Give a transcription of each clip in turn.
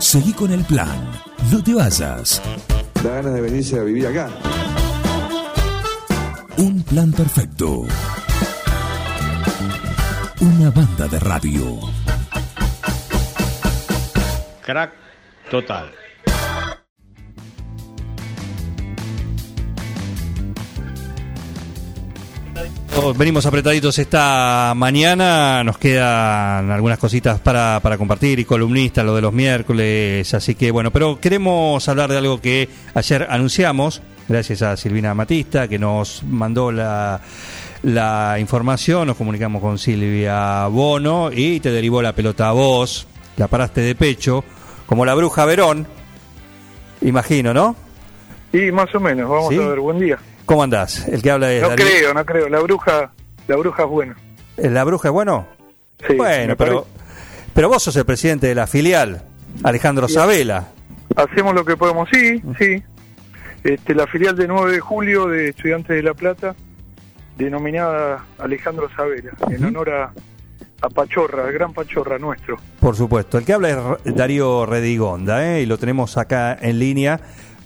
Seguí con el plan. No te vayas. Da ganas de venirse a vivir acá. Un plan perfecto. Una banda de radio. Crack total. Venimos apretaditos esta mañana, nos quedan algunas cositas para, para compartir y columnistas, lo de los miércoles, así que bueno, pero queremos hablar de algo que ayer anunciamos, gracias a Silvina Matista, que nos mandó la, la información, nos comunicamos con Silvia Bono y te derivó la pelota a vos, la paraste de pecho, como la bruja Verón, imagino, ¿no? Y más o menos, vamos ¿Sí? a ver, buen día. ¿Cómo andás? El que habla es No Darío- creo, no creo, la bruja, la bruja es buena. ¿La bruja es bueno? Sí, bueno, pero, pero vos sos el presidente de la filial, Alejandro Sabela. Hacemos lo que podemos, sí, sí. Este, la filial de 9 de julio de Estudiantes de La Plata, denominada Alejandro Sabela, en honor a, a Pachorra, el gran Pachorra nuestro. Por supuesto. El que habla es Darío Redigonda, ¿eh? y lo tenemos acá en línea,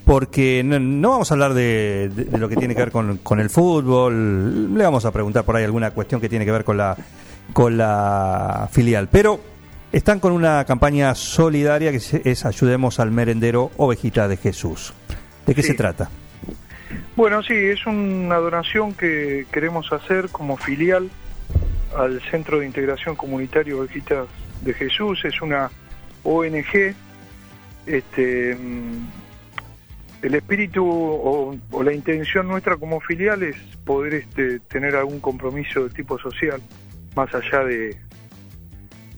porque no, no vamos a hablar de, de- de lo que tiene que ver con, con el fútbol, le vamos a preguntar por ahí alguna cuestión que tiene que ver con la, con la filial, pero están con una campaña solidaria que es Ayudemos al Merendero Ovejita de Jesús. ¿De qué Sí. se trata? Bueno, sí, es una donación que queremos hacer como filial al Centro de Integración Comunitario Ovejitas de Jesús. Es una ONG. Este, el espíritu o, la intención nuestra como filial es poder este, tener algún compromiso de tipo social, más allá de,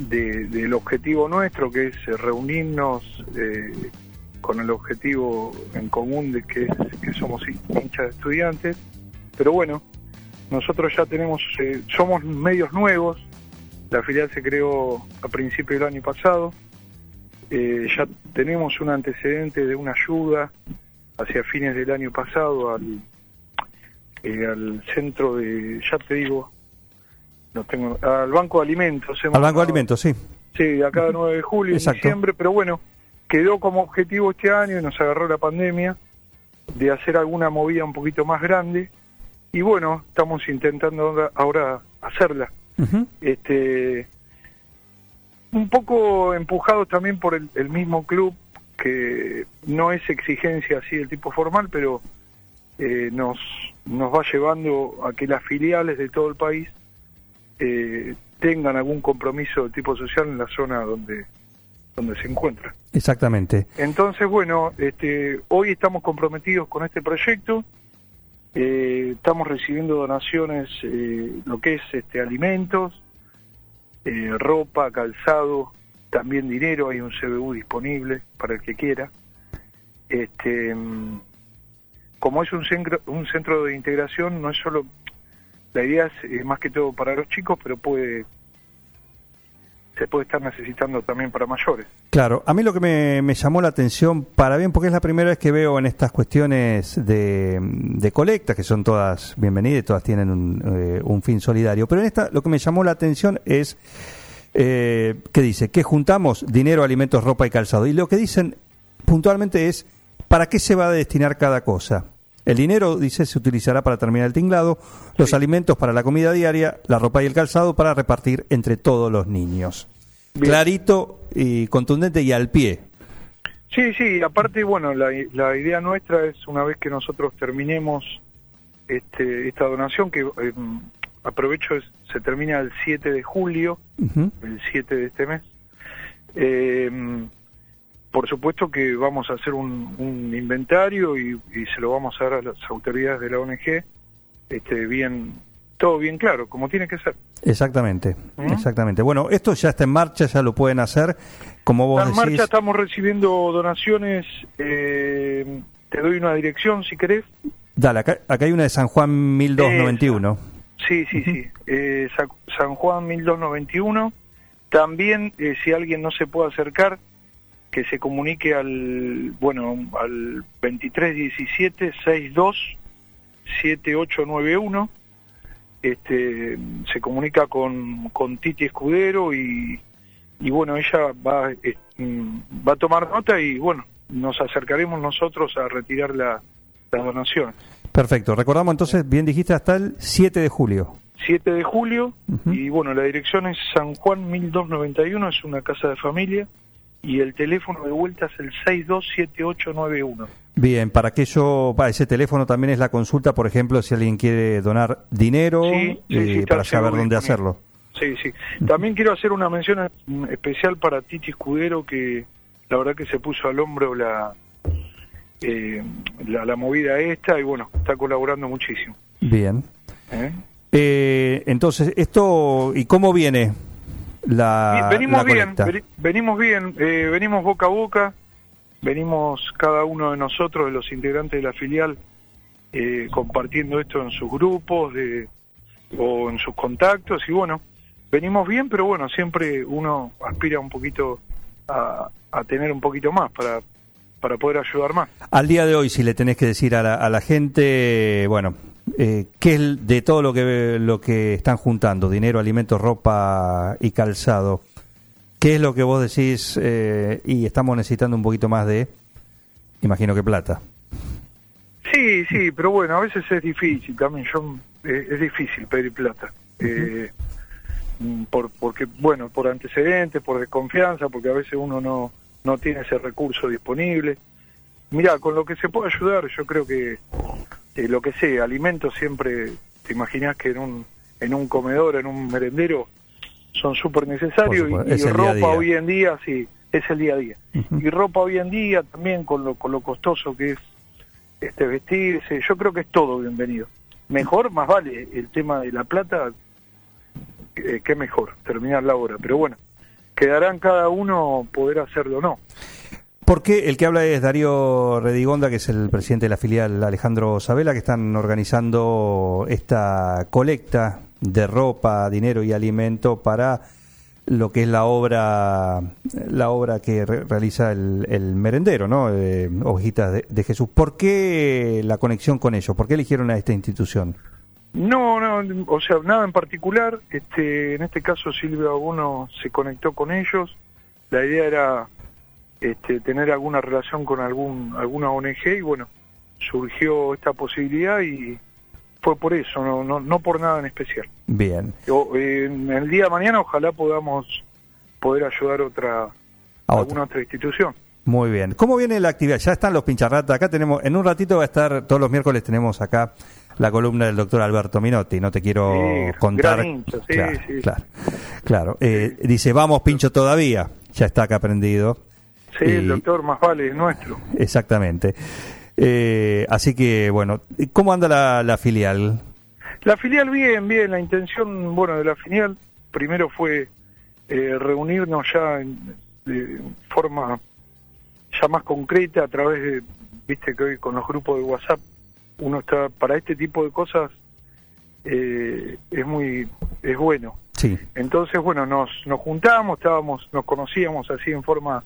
de- del objetivo nuestro, que es eh, reunirnos eh, con el objetivo en común de que, somos hinchas de estudiantes. Pero bueno, nosotros ya tenemos, eh, somos medios nuevos, la filial se creó a principios del año pasado, ya tenemos un antecedente de una ayuda hacia fines del año pasado al, eh, al centro de, ya te digo, no tengo, al Banco de Alimentos. hemos Al Banco de Alimentos, sí. Sí, acá de 9 de julio, en diciembre, pero bueno, quedó como objetivo este año y nos agarró la pandemia de hacer alguna movida un poquito más grande y bueno, estamos intentando ahora, hacerla. Este, un poco empujados también por el, el mismo club, que no es exigencia así del tipo formal, pero eh, nos, nos va llevando a que las filiales de todo el país eh, tengan algún compromiso de tipo social en la zona donde, donde se encuentran. Exactamente. Entonces, bueno, este, hoy estamos comprometidos con este proyecto, eh, estamos recibiendo donaciones, lo que es este, alimentos, ropa, calzado, también dinero, hay un CBU disponible para el que quiera. Este, mm, como es un centro, un centro de integración, no es solo, la idea es eh, más que todo para los chicos, pero puede se puede estar necesitando también para mayores. Claro, a mí lo que me, me llamó la atención, para bien, porque es la primera vez que veo en estas cuestiones de, de colecta, que son todas bienvenidas y todas tienen un, eh, un fin solidario, pero en esta lo que me llamó la atención es, eh, ¿qué dice? Que juntamos dinero, alimentos, ropa y calzado. Y lo que dicen puntualmente es, ¿para qué se va a destinar cada cosa? El dinero, dice, se utilizará para terminar el tinglado, los alimentos para la comida diaria, la ropa y el calzado para repartir entre todos los niños. Bien. Clarito y contundente y al pie. Sí, sí, aparte, bueno, la, la idea nuestra es una vez que nosotros terminemos este, esta donación, que eh, aprovecho, es- se termina el 7 de julio, el 7 de este mes, eh, por supuesto que vamos a hacer un, un inventario y, y se lo vamos a dar a las autoridades de la ONG, este, bien, todo bien claro, como tiene que ser. Exactamente, ¿Mm? exactamente. Bueno, esto ya está en marcha, ya lo pueden hacer, como vos Está en decís. marcha, estamos recibiendo donaciones, eh, te doy una dirección si querés. Dale, acá, acá hay una de San Juan 1291. Sí, sí, sí. Eh, Sa- San Juan 1291. También, eh, si alguien no se puede acercar, que se comunique al, bueno, al 2317 62 7891. Este, se comunica con, con Titi Escudero y, y bueno, ella va, mm, va a tomar nota y bueno, nos acercaremos nosotros a retirar la, la donación. Perfecto. Recordamos entonces, bien dijiste, hasta el 7 de julio. 7 de julio y bueno, la dirección es San Juan 1291, es una casa de familia y el teléfono de vuelta es el 627891. Bien, para aquello, va, ese teléfono también es la consulta, por ejemplo, si alguien quiere donar dinero Sí, sí, eh, sí, para saber dónde también. hacerlo. Sí, sí. También quiero hacer una mención especial para Titi Escudero, que la verdad que se puso al hombro la, eh, la, la movida esta y bueno, está colaborando muchísimo. Bien. ¿eh? Eh, entonces, esto, ¿y cómo viene la, venimos la bien, venimos bien, eh, venimos boca a boca, venimos cada uno de nosotros, de los integrantes de la filial, eh, compartiendo esto en sus grupos de, o en sus contactos y bueno, venimos bien, pero bueno, siempre uno aspira un poquito a, a tener un poquito más para, para poder ayudar más. Al día de hoy, si le tenés que decir a la, a la gente, bueno, eh, ¿qué es de todo lo que, lo que están juntando? Dinero, alimentos, ropa y calzado. ¿Qué es lo que vos decís eh, y estamos necesitando un poquito más de, imagino que plata? Sí, sí, pero bueno, a veces es difícil también. Yo eh, es difícil pedir plata. Eh, mm, por porque bueno, por antecedentes, por desconfianza, porque a veces uno no no tiene ese recurso disponible. Mira, con lo que se puede ayudar, yo creo que eh, lo que sea, alimentos siempre, te imaginas que en un en un comedor, en un merendero, son súper necesarios y, día ropa día. hoy en día, sí, es el día a día. Y ropa hoy en día también con lo, con lo costoso que es este vestirse, yo creo que es todo bienvenido. Mejor, más vale el tema de la plata, eh, que mejor, terminar la obra. Pero bueno, quedará en cada uno poder hacerlo o no. Porque el que habla es Darío Redigonda, que es el presidente de la filial Alejandro Sabela, que están organizando esta colecta de ropa, dinero y alimento para lo que es la obra la obra que re- realiza el, el merendero, ¿no? Eh, de, de Jesús. ¿Por qué la conexión con ellos? ¿Por qué eligieron a esta institución? No, no, o sea, nada en particular. Este, en este caso Silvia Aguno se conectó con ellos. La idea era este, tener alguna relación con algún alguna ONG y bueno, surgió esta posibilidad y fue por eso, no, no, no por nada en especial. Bien. O, eh, en el día de mañana ojalá podamos poder ayudar otra, A alguna otra institución. Muy bien. ¿Cómo viene la actividad? Ya están los pincharratas. Acá tenemos, en un ratito va a estar, todos los miércoles tenemos acá la columna del doctor Alberto Minotti. No te quiero Sí, contar. sí, claro, sí. claro. claro. Eh, dice, vamos, pincho todavía. Ya está acá aprendido. Sí, Y- el doctor más vale es nuestro. Exactamente. Eh, así que, bueno, ¿cómo anda la, la filial? La filial bien, bien, la intención, bueno, de la filial primero fue eh, reunirnos ya en, de forma ya más concreta a través de, viste que hoy con los grupos de WhatsApp uno está, para este tipo de cosas eh, es muy, es bueno. Sí. Entonces, bueno, nos, nos juntamos, estábamos, nos conocíamos así en forma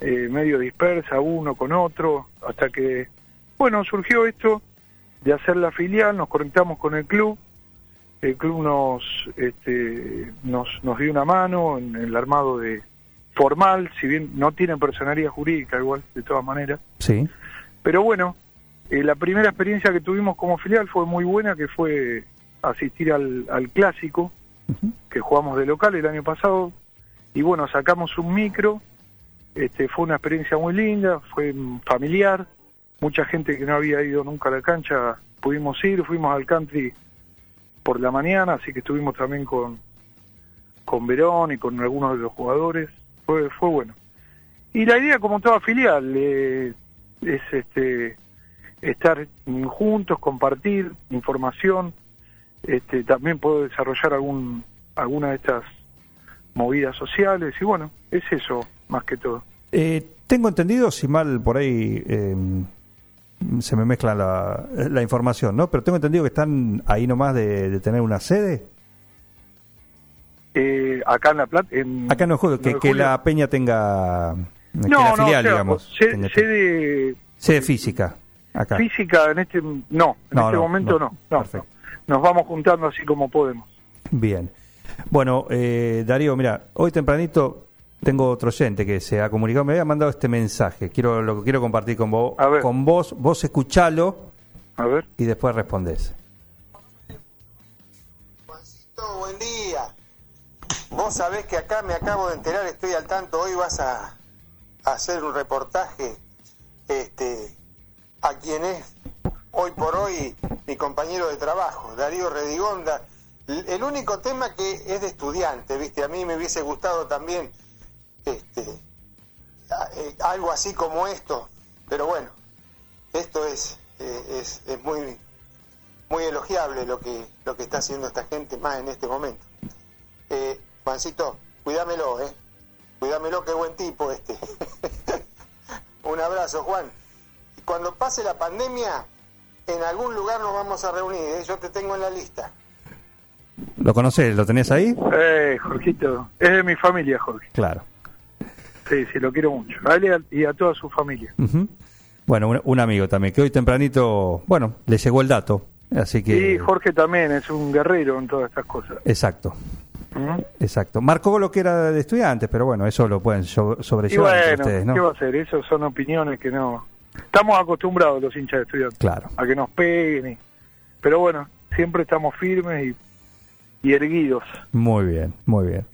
eh, medio dispersa, uno con otro, hasta que, bueno, surgió esto de hacer la filial, nos conectamos con el club, el club nos, este, nos, nos dio una mano en el armado de formal, si bien no tienen personalidad jurídica igual, de todas maneras, Sí. pero bueno, eh, la primera experiencia que tuvimos como filial fue muy buena, que fue asistir al, al clásico, que jugamos de local el año pasado, y bueno, sacamos un micro, este, fue una experiencia muy linda, fue familiar, mucha gente que no había ido nunca a la cancha pudimos ir, fuimos al country por la mañana, así que estuvimos también con, con Verón y con algunos de los jugadores, fue, fue bueno. Y la idea, como toda filial, eh, es este estar juntos, compartir información, este, también puedo desarrollar algún alguna de estas movidas sociales y bueno, es eso más que todo. Eh, tengo entendido, si mal por ahí eh, se me mezcla la, la información, ¿no? Pero tengo entendido que están ahí nomás de, de tener una sede. Eh, acá en La Plata, en, Acá no que, 9 de que julio. la peña tenga que no, la no, filial, o sea, digamos, sede sede física acá. física en este no, en No, este no, momento no. Perfecto. no. Nos vamos juntando así como podemos. Bien. Bueno, eh, Darío, mira, hoy tempranito tengo otro oyente que se ha comunicado, me había mandado este mensaje, quiero lo que quiero compartir con vos, A ver. con vos, vos escuchalo A ver. y después respondés. Vos sabés que acá me acabo de enterar, estoy al tanto, hoy vas a, hacer un reportaje este, a quien es hoy por hoy mi compañero de trabajo, Darío Redigonda. El único tema que es de estudiante, ¿viste? A mí me hubiese gustado también este, eh, algo así como esto, pero bueno, esto es, eh, es, es muy, muy elogiable lo que, lo que está haciendo esta gente más en este momento. Juancito, cuídamelo, ¿eh? Cuídamelo, qué buen tipo este. Un abrazo, Juan. Cuando pase la pandemia, en algún lugar nos vamos a reunir, ¿eh? Yo te tengo en la lista. ¿Lo conocés? ¿Lo tenés ahí? Eh, Jorgito. Es de mi familia, Jorge. Claro. Sí, sí, lo quiero mucho. A él y a, toda su familia. Bueno, un, un amigo también, que hoy tempranito, bueno, le llegó el dato, así que... Y Jorge también es un guerrero en todas estas cosas. Exacto, ¿Mm? exacto. Marcó lo que era de estudiantes, pero bueno, eso lo pueden so- sobrellevar bueno, ustedes, ¿qué va ¿no? a hacer? Eso son opiniones que no... Estamos acostumbrados los hinchas de estudiantes Claro. a que nos peguen. y- Pero bueno, siempre estamos firmes y, y erguidos. Muy bien, muy bien.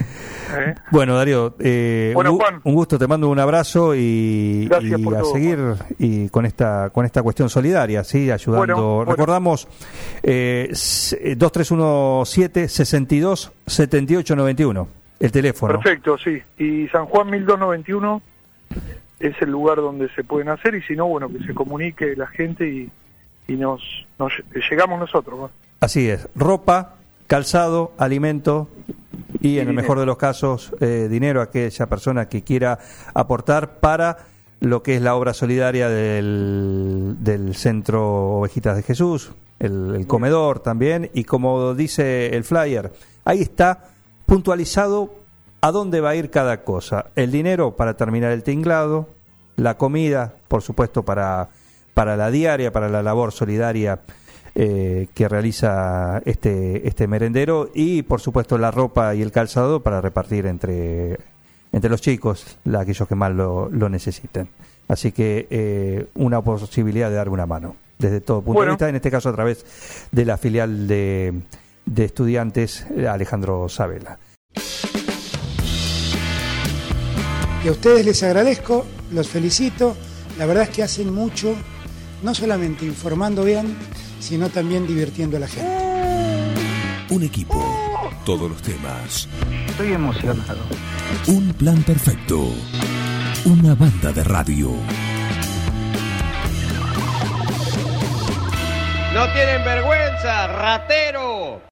¿eh? Bueno, Darío, eh, Bueno, Juan. un gusto, te mando un abrazo y, y a todo, seguir y con esta con esta cuestión solidaria, sí, ayudando. Bueno, bueno. Recordamos eh, s- eh, 2317 62 78 91, el teléfono. Perfecto, sí. Y San Juan 1291 es el lugar donde se pueden hacer y si no, bueno, que se comunique la gente y, y nos, nos llegamos nosotros. ¿no? Así es, ropa, calzado, alimento y, en el mejor de los casos, eh, dinero a aquella persona que quiera aportar para lo que es la obra solidaria del, del Centro Ovejitas de Jesús, el, el comedor también, y como dice el flyer, ahí está puntualizado a dónde va a ir cada cosa. El dinero para terminar el tinglado, la comida, por supuesto, para, para la diaria, para la labor solidaria eh, que realiza este, este merendero y, por supuesto, la ropa y el calzado para repartir entre, entre los chicos, la- aquellos que más lo, lo necesiten. Así que eh, una posibilidad de dar una mano desde todo punto Bueno. de vista, en este caso a través de la filial de, de estudiantes Alejandro Sabela. Y a ustedes les agradezco, los felicito. La verdad es que hacen mucho, no solamente informando bien, sino también divirtiendo a la gente. Un equipo, todos los temas, Estoy emocionado. un plan perfecto, una banda de radio. No tienen vergüenza, ratero.